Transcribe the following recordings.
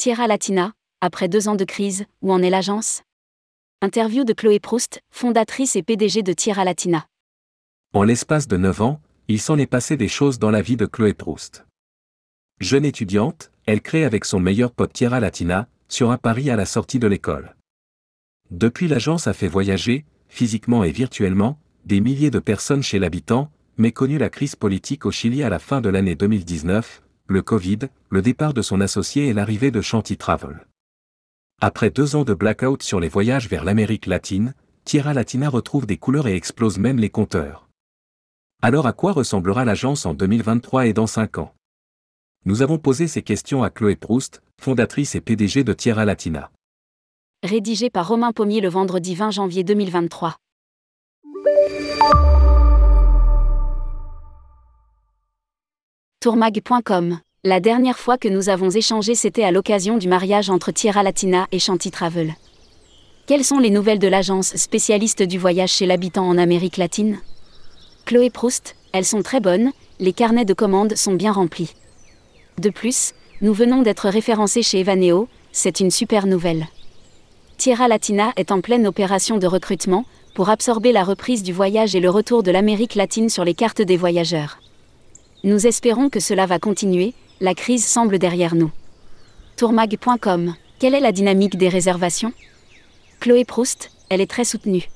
Tierra Latina, après deux ans de crise, où en est l'agence? Interview de Chloé Proust, fondatrice et PDG de Tierra Latina. En l'espace de 9 ans, il s'en est passé des choses dans la vie de Chloé Proust. Jeune étudiante, elle crée avec son meilleur pote Tierra Latina, sur un pari à la sortie de l'école. Depuis l'agence a fait voyager, physiquement et virtuellement, des milliers de personnes chez l'habitant, mais connu la crise politique au Chili à la fin de l'année 2019, le Covid, le départ de son associé et l'arrivée de Shanti Travel. Après deux ans de blackout sur les voyages vers l'Amérique latine, Tierra Latina retrouve des couleurs et explose même les compteurs. Alors à quoi ressemblera l'agence en 2023 et dans 5 ans? Nous avons posé ces questions à Chloé Proust, fondatrice et PDG de Tierra Latina. Rédigé par Romain Pommier le vendredi 20 janvier 2023. Tourmag.com La dernière fois que nous avons échangé, c'était à l'occasion du mariage entre Tierra Latina et Shanti Travel. Quelles sont les nouvelles de l'agence spécialiste du voyage chez l'habitant en Amérique latine? Chloé Proust, elles sont très bonnes, les carnets de commandes sont bien remplis. De plus, nous venons d'être référencés chez Evaneo, c'est une super nouvelle. Tierra Latina est en pleine opération de recrutement, pour absorber la reprise du voyage et le retour de l'Amérique latine sur les cartes des voyageurs. Nous espérons que cela va continuer, la crise semble derrière nous. Tourmag.com Quelle est la dynamique des réservations? Chloé Proust, elle est très soutenue.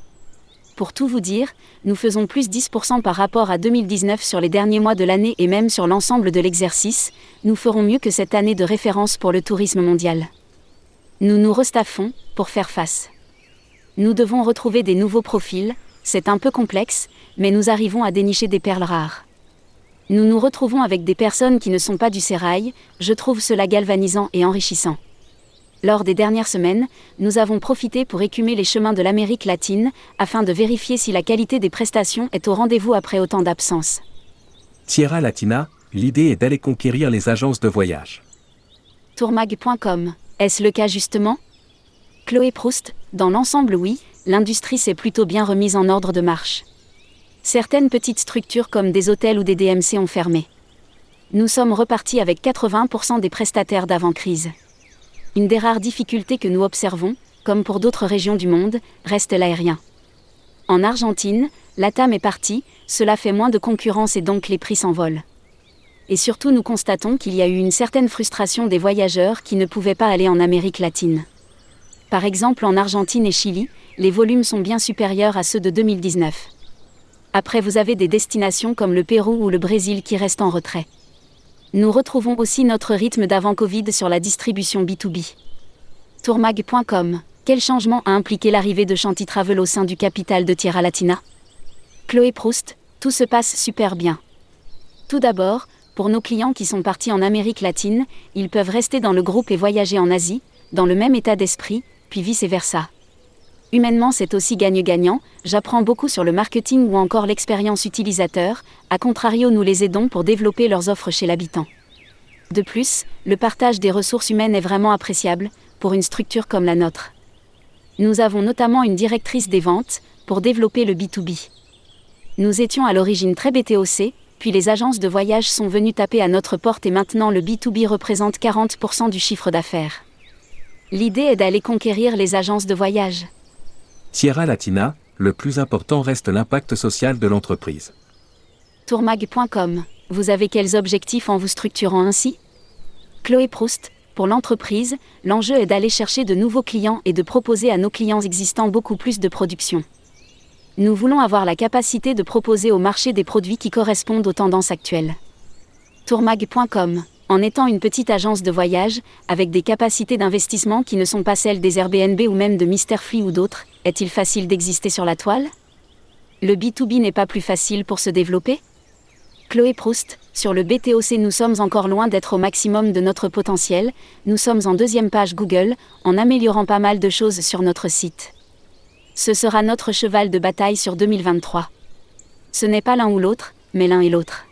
Pour tout vous dire, nous faisons plus 10% par rapport à 2019 sur les derniers mois de l'année et même sur l'ensemble de l'exercice, nous ferons mieux que cette année de référence pour le tourisme mondial. Nous nous restaffons pour faire face. Nous devons retrouver des nouveaux profils, c'est un peu complexe, mais nous arrivons à dénicher des perles rares. Nous nous retrouvons avec des personnes qui ne sont pas du sérail, je trouve cela galvanisant et enrichissant. Lors des dernières semaines, nous avons profité pour écumer les chemins de l'Amérique latine, afin de vérifier si la qualité des prestations est au rendez-vous après autant d'absence. Tierra Latina, l'idée est d'aller conquérir les agences de voyage. Tourmag.com, est-ce le cas justement? Chloé Proust, dans l'ensemble oui, l'industrie s'est plutôt bien remise en ordre de marche. Certaines petites structures comme des hôtels ou des DMC ont fermé. Nous sommes repartis avec 80% des prestataires d'avant-crise. Une des rares difficultés que nous observons, comme pour d'autres régions du monde, reste l'aérien. En Argentine, la TAM est partie, cela fait moins de concurrence et donc les prix s'envolent. Et surtout nous constatons qu'il y a eu une certaine frustration des voyageurs qui ne pouvaient pas aller en Amérique latine. Par exemple en Argentine et Chili, les volumes sont bien supérieurs à ceux de 2019. Après, vous avez des destinations comme le Pérou ou le Brésil qui restent en retrait. Nous retrouvons aussi notre rythme d'avant Covid sur la distribution B2B. Tourmag.com Quel changement a impliqué l'arrivée de Chanty Travel au sein du capital de Tierra Latina? Chloé Proust, tout se passe super bien. Tout d'abord, pour nos clients qui sont partis en Amérique latine, ils peuvent rester dans le groupe et voyager en Asie, dans le même état d'esprit, puis vice-versa. Humainement, c'est aussi gagne-gagnant, j'apprends beaucoup sur le marketing ou encore l'expérience utilisateur, à contrario, nous les aidons pour développer leurs offres chez l'habitant. De plus, le partage des ressources humaines est vraiment appréciable, pour une structure comme la nôtre. Nous avons notamment une directrice des ventes, pour développer le B2B. Nous étions à l'origine très BTOC, puis les agences de voyage sont venues taper à notre porte et maintenant le B2B représente 40% du chiffre d'affaires. L'idée est d'aller conquérir les agences de voyage. Tierra Latina, le plus important reste l'impact social de l'entreprise. Tourmag.com, vous avez quels objectifs en vous structurant ainsi? Chloé Proust, pour l'entreprise, l'enjeu est d'aller chercher de nouveaux clients et de proposer à nos clients existants beaucoup plus de production. Nous voulons avoir la capacité de proposer au marché des produits qui correspondent aux tendances actuelles. Tourmag.com en étant une petite agence de voyage, avec des capacités d'investissement qui ne sont pas celles des Airbnb ou même de Mr. Free ou d'autres, est-il facile d'exister sur la toile? Le B2B n'est pas plus facile pour se développer? Chloé Proust, sur le BTOC nous sommes encore loin d'être au maximum de notre potentiel, nous sommes en deuxième page Google, en améliorant pas mal de choses sur notre site. Ce sera notre cheval de bataille sur 2023. Ce n'est pas l'un ou l'autre, mais l'un et l'autre.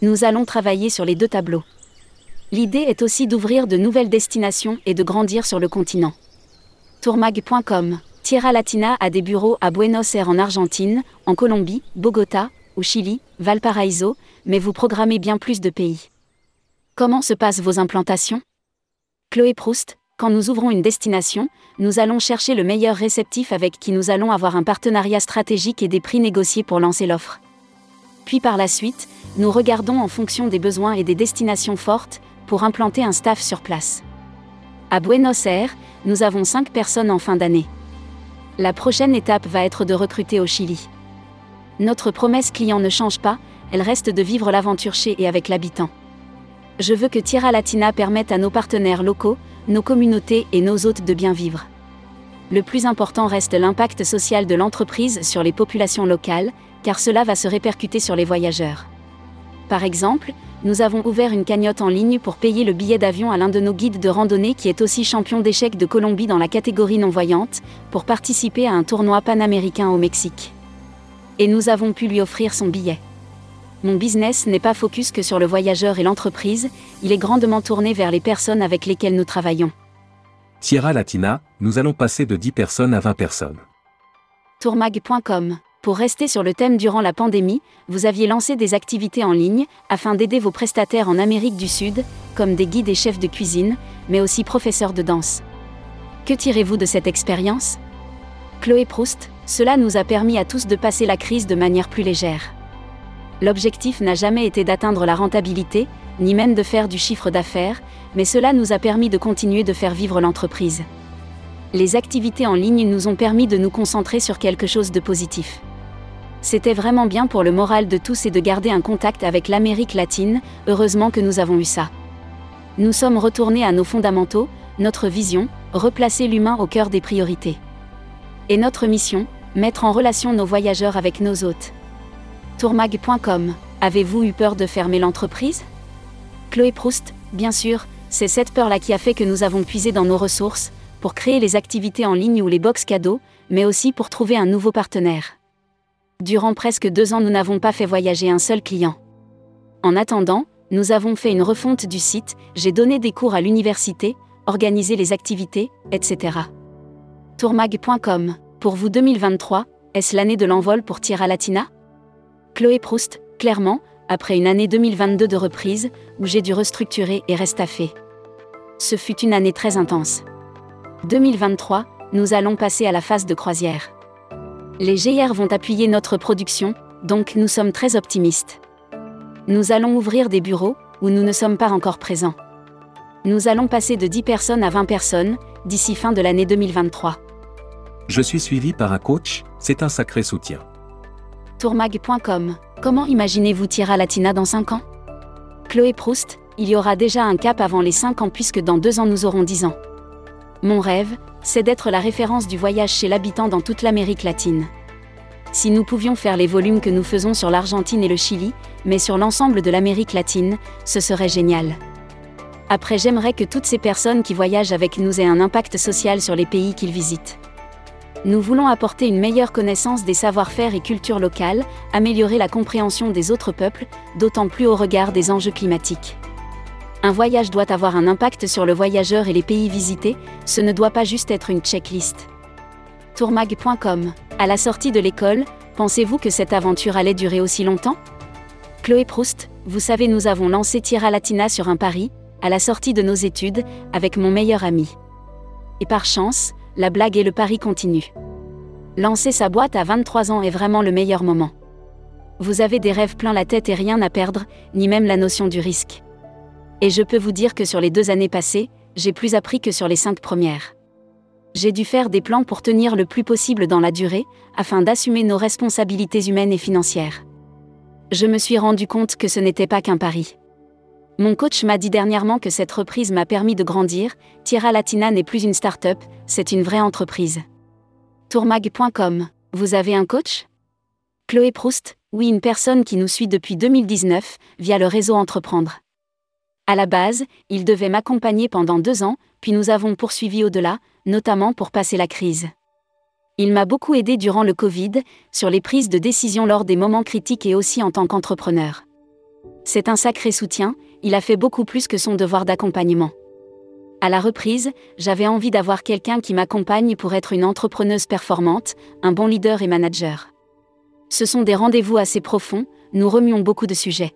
Nous allons travailler sur les deux tableaux. L'idée est aussi d'ouvrir de nouvelles destinations et de grandir sur le continent. Tourmag.com Tierra Latina a des bureaux à Buenos Aires en Argentine, en Colombie, Bogota, au Chili, Valparaiso, mais vous programmez bien plus de pays. Comment se passent vos implantations? Chloé Proust, quand nous ouvrons une destination, nous allons chercher le meilleur réceptif avec qui nous allons avoir un partenariat stratégique et des prix négociés pour lancer l'offre. Puis par la suite, nous regardons en fonction des besoins et des destinations fortes pour implanter un staff sur place. À Buenos Aires, nous avons 5 personnes en fin d'année. La prochaine étape va être de recruter au Chili. Notre promesse client ne change pas, elle reste de vivre l'aventure chez et avec l'habitant. Je veux que Tierra Latina permette à nos partenaires locaux, nos communautés et nos hôtes de bien vivre. Le plus important reste l'impact social de l'entreprise sur les populations locales, car cela va se répercuter sur les voyageurs. Par exemple, nous avons ouvert une cagnotte en ligne pour payer le billet d'avion à l'un de nos guides de randonnée qui est aussi champion d'échecs de Colombie dans la catégorie non-voyante, pour participer à un tournoi panaméricain au Mexique. Et nous avons pu lui offrir son billet. Mon business n'est pas focus que sur le voyageur et l'entreprise, il est grandement tourné vers les personnes avec lesquelles nous travaillons. Sierra Latina, nous allons passer de 10 personnes à 20 personnes. Tourmag.com Pour rester sur le thème durant la pandémie, vous aviez lancé des activités en ligne afin d'aider vos prestataires en Amérique du Sud, comme des guides et chefs de cuisine, mais aussi professeurs de danse. Que tirez-vous de cette expérience? Chloé Proust, cela nous a permis à tous de passer la crise de manière plus légère. L'objectif n'a jamais été d'atteindre la rentabilité, ni même de faire du chiffre d'affaires, mais cela nous a permis de continuer de faire vivre l'entreprise. Les activités en ligne nous ont permis de nous concentrer sur quelque chose de positif. C'était vraiment bien pour le moral de tous et de garder un contact avec l'Amérique latine, heureusement que nous avons eu ça. Nous sommes retournés à nos fondamentaux, notre vision, replacer l'humain au cœur des priorités. Et notre mission, mettre en relation nos voyageurs avec nos hôtes. Tourmag.com Avez-vous eu peur de fermer l'entreprise? Chloé Proust, bien sûr, c'est cette peur-là qui a fait que nous avons puisé dans nos ressources, pour créer les activités en ligne ou les box cadeaux, mais aussi pour trouver un nouveau partenaire. Durant presque deux ans, nous n'avons pas fait voyager un seul client. En attendant, nous avons fait une refonte du site, j'ai donné des cours à l'université, organisé les activités, etc. Tourmag.com Pour vous 2023, est-ce l'année de l'envol pour Tierra Latina? Chloé Proust, clairement, après une année 2022 de reprise, où j'ai dû restructurer et restaffer. Ce fut une année très intense. 2023, nous allons passer à la phase de croisière. Les GR vont appuyer notre production, donc nous sommes très optimistes. Nous allons ouvrir des bureaux, où nous ne sommes pas encore présents. Nous allons passer de 10 personnes à 20 personnes, d'ici fin de l'année 2023. Je suis suivi par un coach, c'est un sacré soutien tourmag.com. Comment imaginez-vous Tierra Latina dans 5 ans? Chloé Proust, il y aura déjà un cap avant les 5 ans puisque dans 2 ans nous aurons 10 ans. Mon rêve, c'est d'être la référence du voyage chez l'habitant dans toute l'Amérique latine. Si nous pouvions faire les volumes que nous faisons sur l'Argentine et le Chili, mais sur l'ensemble de l'Amérique latine, ce serait génial. Après, j'aimerais que toutes ces personnes qui voyagent avec nous aient un impact social sur les pays qu'ils visitent. Nous voulons apporter une meilleure connaissance des savoir-faire et cultures locales, améliorer la compréhension des autres peuples, d'autant plus au regard des enjeux climatiques. Un voyage doit avoir un impact sur le voyageur et les pays visités, ce ne doit pas juste être une checklist. Tourmag.com À la sortie de l'école, pensez-vous que cette aventure allait durer aussi longtemps? Chloé Proust, vous savez, nous avons lancé Tierra Latina sur un pari, à la sortie de nos études, avec mon meilleur ami. Et par chance, la blague et le pari continuent. Lancer sa boîte à 23 ans est vraiment le meilleur moment. Vous avez des rêves plein la tête et rien à perdre, ni même la notion du risque. Et je peux vous dire que sur les deux années passées, j'ai plus appris que sur les cinq premières. J'ai dû faire des plans pour tenir le plus possible dans la durée, afin d'assumer nos responsabilités humaines et financières. Je me suis rendu compte que ce n'était pas qu'un pari. Mon coach m'a dit dernièrement que cette reprise m'a permis de grandir, Tierra Latina n'est plus une start-up, c'est une vraie entreprise. Tourmag.com, vous avez un coach? Chloé Proust, oui, une personne qui nous suit depuis 2019, via le réseau Entreprendre. À la base, il devait m'accompagner pendant deux ans, puis nous avons poursuivi au-delà, notamment pour passer la crise. Il m'a beaucoup aidé durant le Covid, sur les prises de décision lors des moments critiques et aussi en tant qu'entrepreneur. C'est un sacré soutien, il a fait beaucoup plus que son devoir d'accompagnement. À la reprise, j'avais envie d'avoir quelqu'un qui m'accompagne pour être une entrepreneuse performante, un bon leader et manager. Ce sont des rendez-vous assez profonds, nous remions beaucoup de sujets.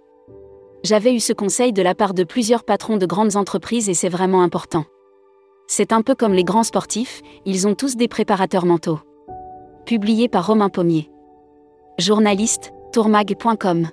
J'avais eu ce conseil de la part de plusieurs patrons de grandes entreprises et c'est vraiment important. C'est un peu comme les grands sportifs, ils ont tous des préparateurs mentaux. Publié par Romain Pommier. Journaliste, tourmag.com.